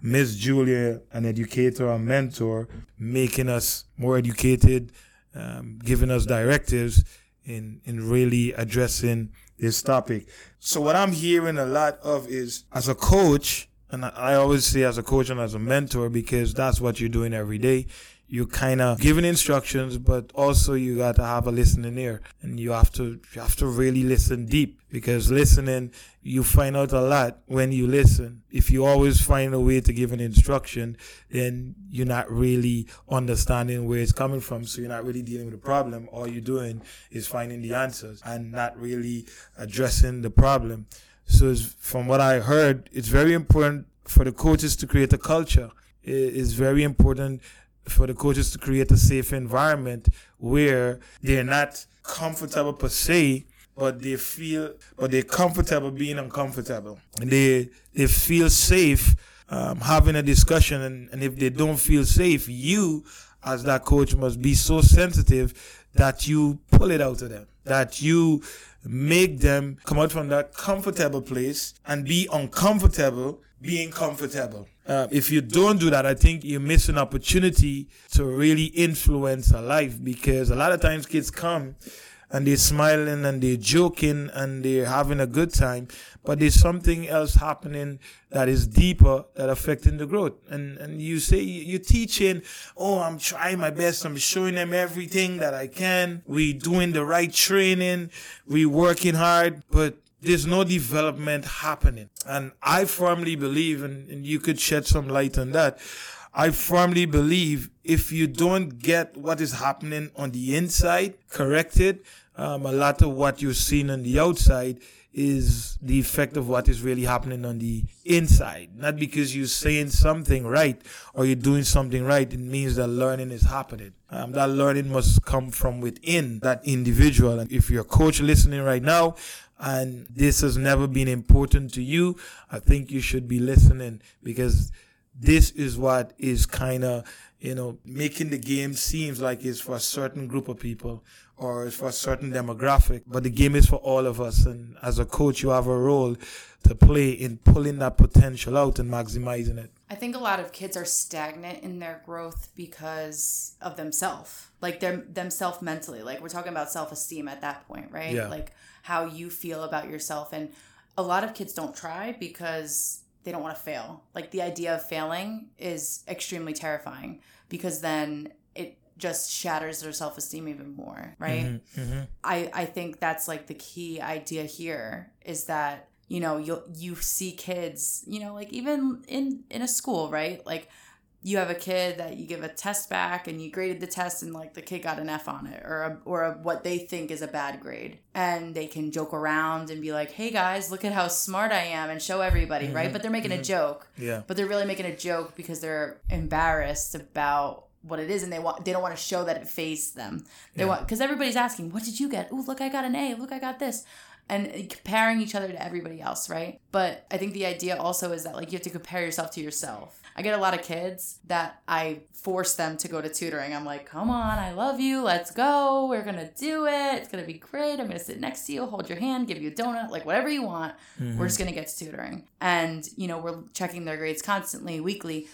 [SPEAKER 1] Miss Julia, an educator, a mentor, making us more educated, um, giving us directives in in really addressing this topic. So what I'm hearing a lot of is as a coach, and I always say as a coach and as a mentor because that's what you're doing every day you kind of giving instructions, but also you got to have a listening ear, and you have to you have to really listen deep because listening you find out a lot when you listen. If you always find a way to give an instruction, then you're not really understanding where it's coming from. So you're not really dealing with the problem. All you're doing is finding the answers and not really addressing the problem. So from what I heard, it's very important for the coaches to create a culture. It's very important for the coaches to create a safe environment where they're not comfortable per se, but they feel, but they're comfortable being uncomfortable. They they feel safe um, having a discussion. And, and if they don't feel safe, you as that coach must be so sensitive that you pull it out of them, that you make them come out from that comfortable place and be uncomfortable being comfortable. Uh, if you don't do that, I think you miss an opportunity to really influence a life because a lot of times kids come and they're smiling and they're joking and they're having a good time, but there's something else happening that is deeper that affecting the growth. And and you say you're teaching, oh, I'm trying my best. I'm showing them everything that I can. We doing the right training. We working hard, but there's no development happening. And I firmly believe, and, and you could shed some light on that. I firmly believe if you don't get what is happening on the inside corrected, um, a lot of what you're seeing on the outside is the effect of what is really happening on the inside. Not because you're saying something right or you're doing something right, it means that learning is happening. Um, that learning must come from within that individual. And if you're a coach listening right now, and this has never been important to you, I think you should be listening because this is what is kind of you know making the game seems like it's for a certain group of people or it's for a certain demographic but the game is for all of us and as a coach you have a role to play in pulling that potential out and maximizing it
[SPEAKER 3] I think a lot of kids are stagnant in their growth because of themselves, like them themselves mentally. Like we're talking about self esteem at that point, right?
[SPEAKER 1] Yeah.
[SPEAKER 3] Like how you feel about yourself, and a lot of kids don't try because they don't want to fail. Like the idea of failing is extremely terrifying because then it just shatters their self esteem even more, right?
[SPEAKER 1] Mm-hmm, mm-hmm.
[SPEAKER 3] I I think that's like the key idea here is that you know you you see kids you know like even in in a school right like you have a kid that you give a test back and you graded the test and like the kid got an F on it or a, or a, what they think is a bad grade and they can joke around and be like hey guys look at how smart I am and show everybody right mm-hmm, but they're making a mm-hmm. joke
[SPEAKER 1] Yeah.
[SPEAKER 3] but they're really making a joke because they're embarrassed about what it is and they want they don't want to show that it phased them. They
[SPEAKER 1] Yeah.
[SPEAKER 3] want because everybody's asking what did you get? Oh look i got an a look i got this. And eh, comparing each other to everybody else right? But i think the idea also is that like you have to compare yourself to yourself. I get a lot of kids that i force them to go to tutoring. I'm like come on i love you let's go we're gonna do it it's gonna be great i'm gonna sit next to you hold your hand give you a donut like whatever you want we're mm-hmm. just gonna get to tutoring. And you know we're checking their grades constantly weekly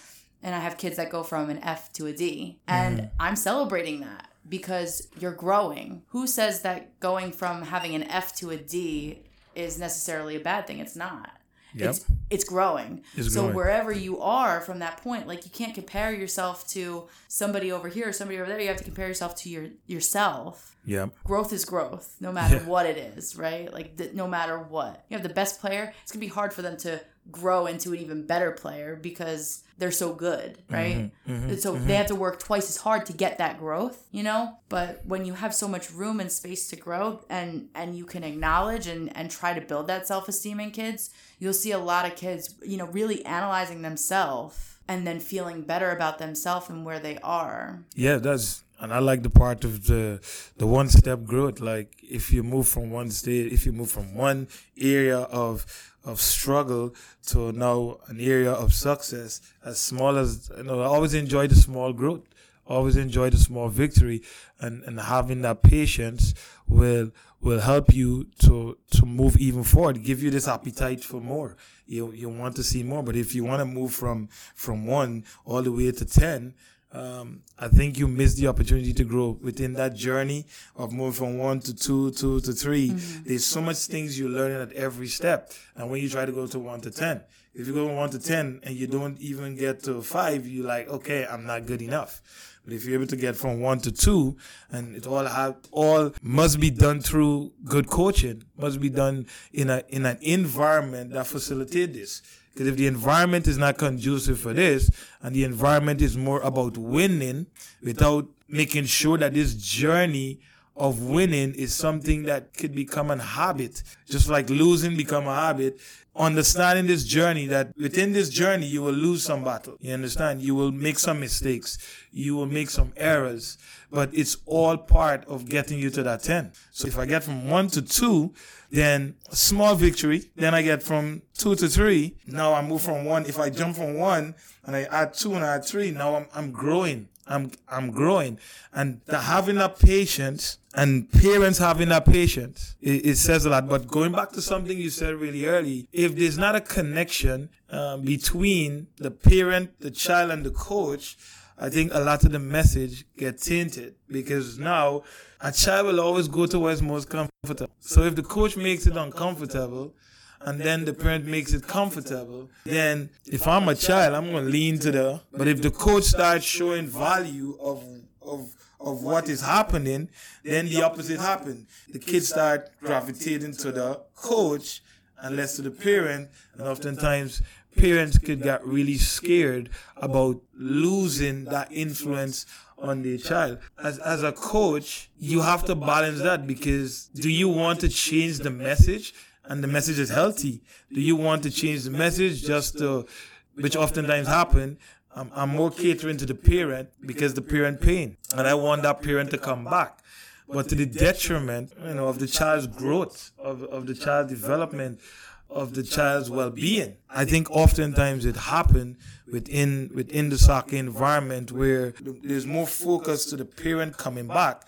[SPEAKER 3] and I have kids that go from an F to a D. And mm-hmm. I'm celebrating that because you're growing. Who says that going from having an F to a D is necessarily a bad thing? It's not.
[SPEAKER 1] Yep.
[SPEAKER 3] It's it's growing.
[SPEAKER 1] It's
[SPEAKER 3] so
[SPEAKER 1] growing.
[SPEAKER 3] wherever you are from that point, like you can't compare yourself to somebody over here or somebody over there. You have to compare yourself to your yourself
[SPEAKER 1] Yeah.
[SPEAKER 3] growth is growth no matter
[SPEAKER 1] Yeah.
[SPEAKER 3] what it is right like th- no matter what you have the best player it's gonna be hard for them to grow into an even better player because they're so good mm-hmm, right? Mm-hmm, so they mm-hmm. have to work twice as hard to get that growth you know? But when you have so much room and space to grow and and you can acknowledge and and try to build that self-esteem in kids you'll see a lot of kids you know really analyzing themselves and then feeling better about themselves and where they are.
[SPEAKER 1] Yeah, that's and I like the part of the the one step growth. Like if you move from one state, if you move from one area of of struggle to now an area of success, as small as you know, I always enjoy the small growth. Always enjoy the small victory, and and having that patience will will help you to to move even forward. Give you this appetite for more. You you want to see more, but if you want to move from from one all the way to ten, um, I think you miss the opportunity to grow within that journey of moving from one to two, two to 3 There's so much things you're learning at every step. And when you try to go to one to 10, if you go from one to 10 and you don't even get to five, you're like, okay, I'm not good enough. But if you're able to get from one to two, and it all have all must be done through good coaching, must be done in a in an environment that facilitate this. Because if the environment is not conducive for this, and the environment is more about winning without making sure that this journey of winning is something that could become a habit, just like losing become a habit. Understanding this journey that within this journey you will lose some battle. You understand? You will make some mistakes. You will make some errors, but it's all part of getting you to that 10. So if I get from one to two, then small victory. Then I get from two to three. Now I move from one. If I jump from one and I add two and I add three, now I'm, I'm growing. I'm, I'm growing. And the having that patience and parents having that patience, it, it says a lot. But going back to something you said really early, if there's not a connection um, between the parent, the child, and the coach, I think a lot of the message get tainted because now a child will always go to most comfortable. So if the coach makes it uncomfortable, and then the parent makes it comfortable, then if I'm a child, I'm gonna lean to the. But if the coach starts showing value of of of what is happening, then the opposite happened. The kids start gravitating to the coach and less to the parent, and oftentimes parents could get really scared about losing that influence on their child. As as a coach, you have to balance that because do you want to change the message and the message is healthy? Do you want to change the message just to which oftentimes happen I'm, I'm more catering to the parent because the parent pain, and I want that parent to come back. But to the detriment, you know, of the child's growth, of, of the child's development, of the child's well-being. I think oftentimes it happens within within the soccer environment where there's more focus to the parent coming back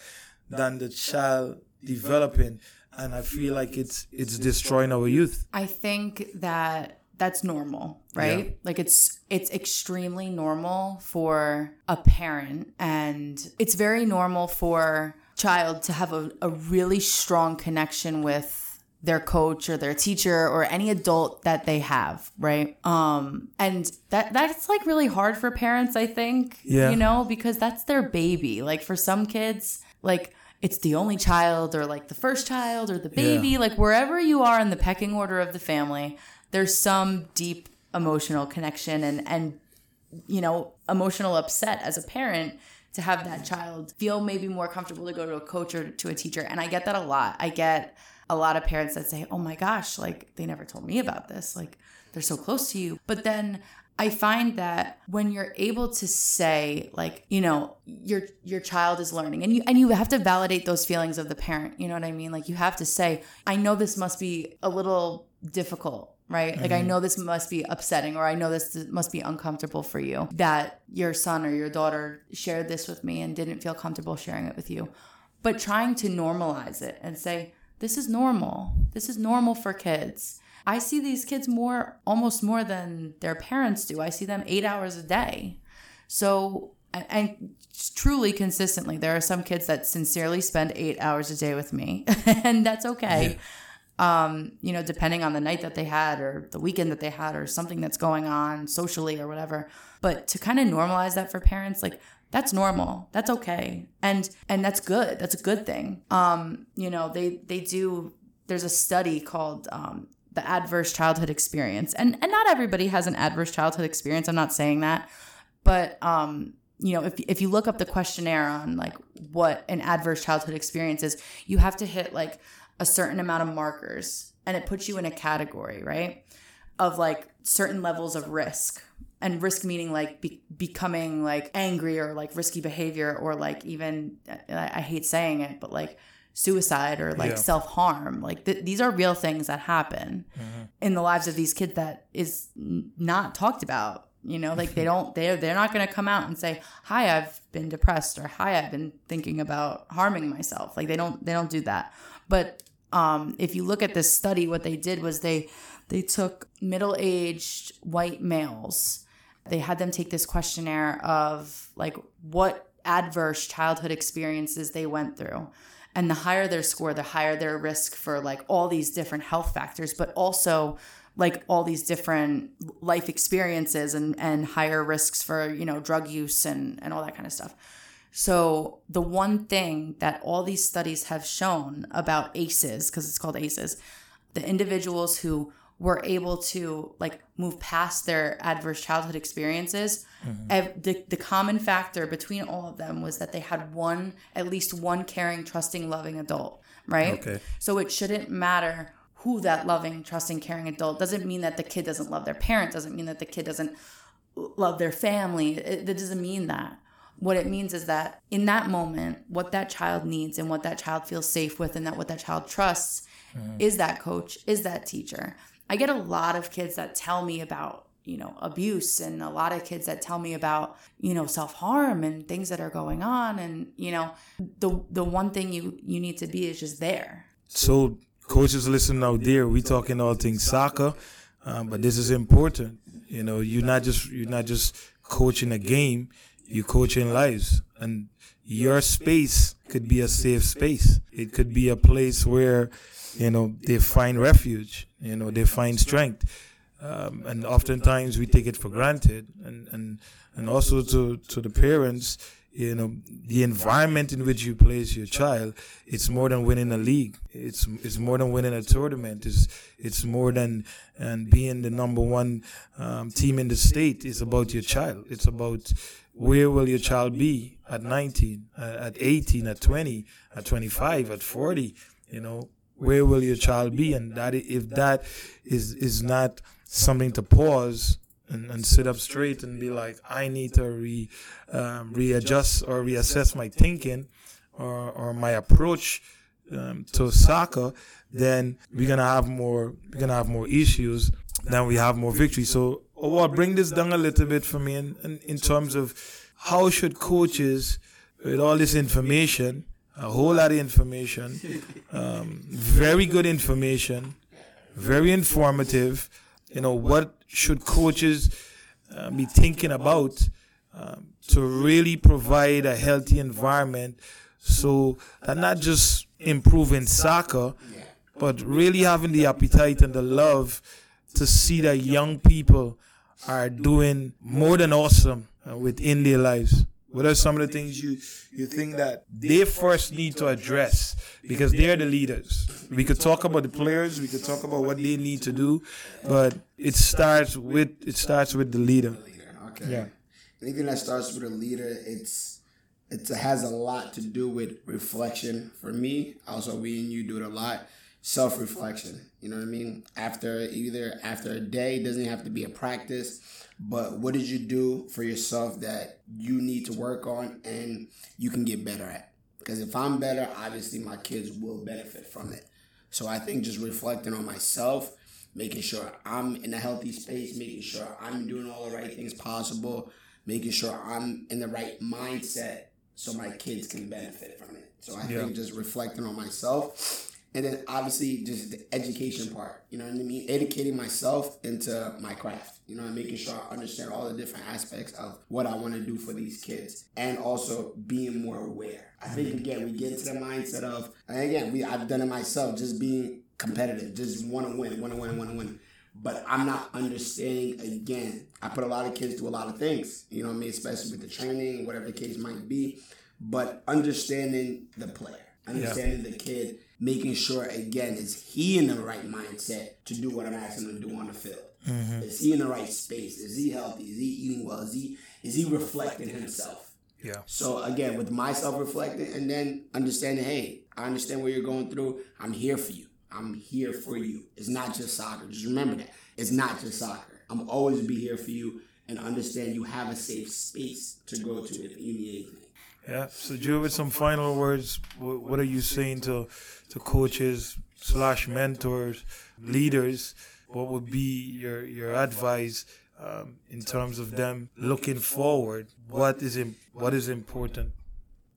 [SPEAKER 1] than the child developing, and I feel like it's it's destroying our youth.
[SPEAKER 3] I think that that's normal, right? Yeah. Like it's it's extremely normal for a parent and it's very normal for child to have a, a really strong connection with their coach or their teacher or any adult that they have, right? Um and that that's like really hard for parents, I think. Yeah. You know, because that's their baby. Like for some kids, like it's the only child or like the first child or the baby, yeah. like wherever you are in the pecking order of the family, there's some deep emotional connection and and you know emotional upset as a parent to have that child feel maybe more comfortable to go to a coach or to a teacher. And i get that a lot. I get a lot of parents that say oh my gosh like they never told me about this. Like they're so close to you. But then I find that when you're able to say like, you know, your your child is learning and you and you have to validate those feelings of the parent, you know what I mean? Like you have to say, I know this must be a little difficult right? Mm-hmm. Like, I know this must be upsetting, or I know this must be uncomfortable for you that your son or your daughter shared this with me and didn't feel comfortable sharing it with you. But trying to normalize it and say, this is normal. This is normal for kids. I see these kids more, almost more than their parents do. I see them eight hours a day. So, and truly consistently, there are some kids that sincerely spend eight hours a day with me, (laughs) and that's okay. Yeah um, you know, depending on the night that they had or the weekend that they had or something that's going on socially or whatever. But to kind of normalize that for parents, like that's normal. That's okay. And and that's good. That's a good thing. Um, you know, they they do there's a study called um, the adverse childhood experience. And and not everybody has an adverse childhood experience. I'm not saying that. But um, you know, if if you look up the questionnaire on like what an adverse childhood experience is, you have to hit like a certain amount of markers and it puts you in a category, right? Of like certain levels of risk. And risk meaning like be- becoming like angry or like risky behavior or like even, I, I hate saying it, but like suicide or like yeah. self harm. Like th- these are real things that happen mm-hmm. in the lives of these kids that is n- not talked about. You know, like they don't they they're not going to come out and say, "Hi, I've been depressed," or "Hi, I've been thinking about harming myself." Like they don't they don't do that. But um, if you look at this study, what they did was they they took middle aged white males. They had them take this questionnaire of like what adverse childhood experiences they went through. And the higher their score, the higher their risk for like all these different health factors, but also like all these different life experiences and, and higher risks for, you know, drug use and, and all that kind of stuff. So, the one thing that all these studies have shown about ACEs, because it's called ACEs, the individuals who were able to like move past their adverse childhood experiences mm-hmm. the, the common factor between all of them was that they had one at least one caring trusting loving adult right? Okay. So it shouldn't matter who that loving trusting caring adult doesn't mean that the kid doesn't love their parent doesn't mean that the kid doesn't love their family. It, it doesn't mean that what it means is that in that moment, what that child needs and what that child feels safe with and that what that child trusts mm. is that coach, is that teacher. I get a lot of kids that tell me about, you know, abuse and a lot of kids that tell me about, you know, self-harm and things that are going on and, you know, the the one thing you you need to be is just there.
[SPEAKER 1] So coaches listening out there, we talking all things soccer, um, but this is important. You know, you're not just you're not just coaching a game you coaching lives and your space could be a safe space. It could be a place where, you know, they find refuge, you know, they find strength. Um, and oftentimes we take it for granted. And, and, and also to, to the parents, you know, the environment in which you place your child, it's more than winning a league. It's, it's more than winning a tournament. It's, it's more than, and being the number one, um, team in the state. It's about your child. It's about where will your child be at 19, uh, at 18, at 20, at 25, at 40, you know, where will your child be? And that, if that is, is not something to pause and, and sit up straight and be like, I need to re, um, readjust or reassess my thinking or, or my approach um, to soccer, then we're gonna have more we're gonna have more issues than we have more victories. So, I'll bring this down a little bit for me in, in, in terms of how should coaches, with all this information, a whole lot of information, (laughs) um, very good information, very informative. You know, what should coaches uh, be thinking about um, to really provide a healthy environment so that not just improving soccer, but really having the appetite and the love to see that young people are doing more than awesome uh, within their lives. What are some of the things you, you think that they first need to address? Because they're the leaders. We could talk about the players, we could talk about what they need to do, but it starts with it starts with the leader.
[SPEAKER 4] Okay.
[SPEAKER 1] Yeah.
[SPEAKER 4] Anything that starts with a leader, it's it has a lot to do with reflection. For me, also we and you do it a lot. Self reflection. You know what I mean? After either after a day, it doesn't have to be a practice, but what did you do for yourself that you need to work on and you can get better at? Because if I'm better, obviously my kids will benefit from it. So I think just reflecting on myself, making sure I'm in a healthy space, making sure I'm doing all the right things possible, making sure I'm in the right mindset so my kids can benefit from it. So I
[SPEAKER 1] Yeah.
[SPEAKER 4] think just reflecting on myself. And then obviously just the education part, you know what I mean? Educating myself into my craft, you know, and making sure I understand all the different aspects of what I want to do for these kids. And also being more aware. I think again we get into the mindset of and again, we I've done it myself, just being competitive, just want to win, want to win, want to win. But I'm not understanding again. I put a lot of kids through a lot of things, you know what I mean, especially with the training, whatever the case might be. But understanding the player, understanding the kid, making sure again is he in the right mindset to do what I'm asking him to do on the field. Mm-hmm. Is he in the right space? Is he healthy? Is he eating well? Is he is he reflecting himself?
[SPEAKER 1] Yeah.
[SPEAKER 4] So again, with myself reflecting and then understanding, hey, I understand what you're going through. I'm here for you. I'm here for you. It's not just soccer. Just remember that. It's not just soccer. I'm always be here for you and understand you have a safe space to go to if you need anything.
[SPEAKER 1] Yeah. So, with some final words, wh- what are you saying to to coaches slash mentors, leaders? What would be your your advice um, in terms of them looking forward? What is im- what is important?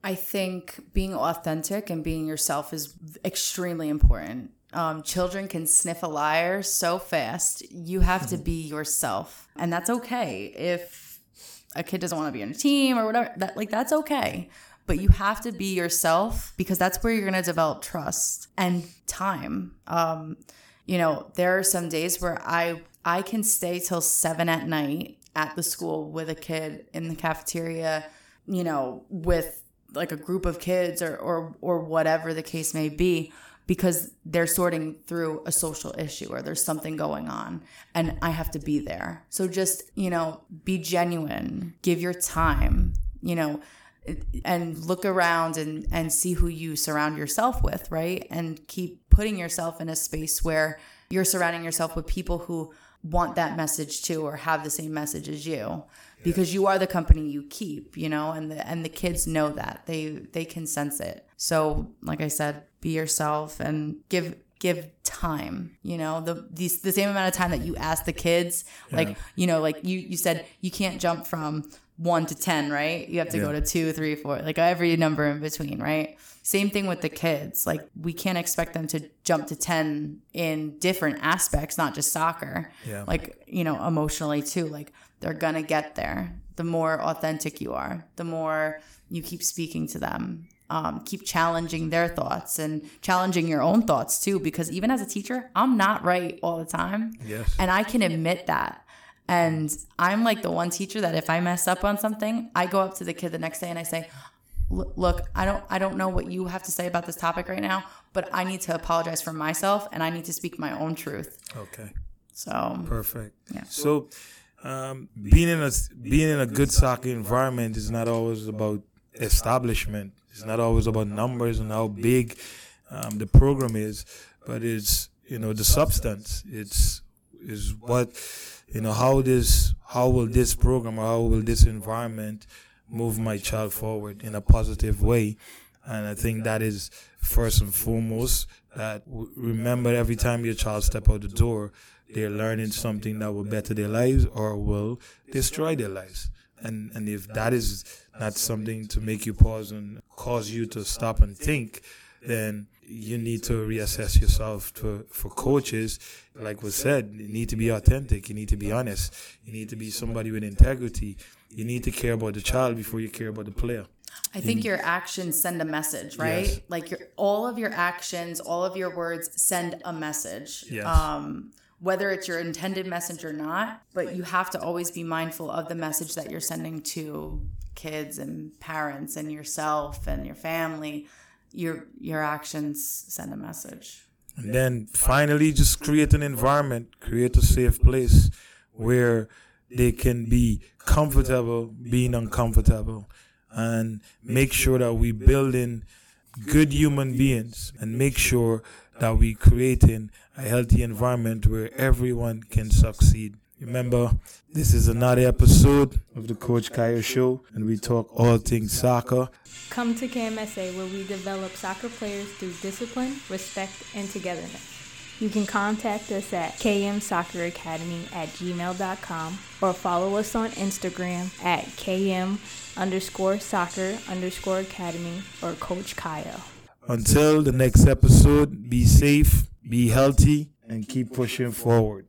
[SPEAKER 3] I think being authentic and being yourself is extremely important. Um, children can sniff a liar so fast. You have to be yourself, and that's okay. If a kid doesn't want to be on a team or whatever, that like that's okay. But you have to be yourself because that's where you're going to develop trust and time. Um, you know, there are some days where I I can stay till seven at night at the school with a kid in the cafeteria, you know, with like a group of kids or or or whatever the case may be because they're sorting through a social issue or there's something going on and I have to be there. So just, you know, be genuine, give your time, you know, and look around and and see who you surround yourself with, right? And keep putting yourself in a space where you're surrounding yourself with people who want that message too or have the same message as you because you are the company you keep you know and the and the kids know that they they can sense it so like i said be yourself and give give time you know the these the same amount of time that you ask the kids like you know like you you said you can't jump from one to 10, right? You have to go
[SPEAKER 1] Yeah.
[SPEAKER 3] to two, three, four, like every number in between, right? Same thing with the kids. Like, we can't expect them to jump to 10 in different aspects, not just soccer.
[SPEAKER 1] Yeah.
[SPEAKER 3] Like, you know, emotionally too. Like, they're going to get there. The more authentic you are, the more you keep speaking to them. Um, keep challenging their thoughts and challenging your own thoughts too. Because even as a teacher, I'm not right all the time.
[SPEAKER 1] Yes.
[SPEAKER 3] And I can admit that. And I'm like the one teacher that if I mess up on something, I go up to the kid the next day and I say, "Look, I don't I don't know what you have to say about this topic right now, but I need to apologize for myself and I need to speak my own truth."
[SPEAKER 1] Okay.
[SPEAKER 3] So,
[SPEAKER 1] Perfect.
[SPEAKER 3] Yeah.
[SPEAKER 1] So, um, being in a being in a good soccer environment is not always about establishment. It's not always about numbers and how big um, the program is, but it's you know the substance. It's is what you know how this how will this program or how will this environment move my child forward in a positive way, and I think that is first and foremost that remember every time your child step out the door they're learning something that will better their lives or will destroy their lives. And and if that is not something to make you pause and cause you to stop and think, then you need to reassess yourself to, for coaches. Like was said, you need to be authentic. You need to be honest. You need to be somebody with integrity. You need to care about the child before you care about the player.
[SPEAKER 3] I think your actions send a message, right?
[SPEAKER 1] Yes.
[SPEAKER 3] Like your all of your actions, all of your words send a message.
[SPEAKER 1] Yes.
[SPEAKER 3] Um, whether it's your intended message or not, but you have to always be mindful of the message that you're sending to kids and parents and yourself and your family. Your your actions send a message.
[SPEAKER 1] And then finally, just create an environment, create a safe place where they can be comfortable being uncomfortable and make sure that we build in good human beings and make sure that we creating a healthy environment where everyone can succeed. Remember, this is another episode of the Coach Kayode Show, and we talk all things soccer.
[SPEAKER 2] Come to KMSA where we develop soccer players through discipline, respect, and togetherness. You can contact us at kmsocceracademy at gmail.com or follow us on Instagram at km underscore soccer underscore academy or Coach Kayode.
[SPEAKER 1] Until the next episode, be safe, be healthy, and keep pushing forward.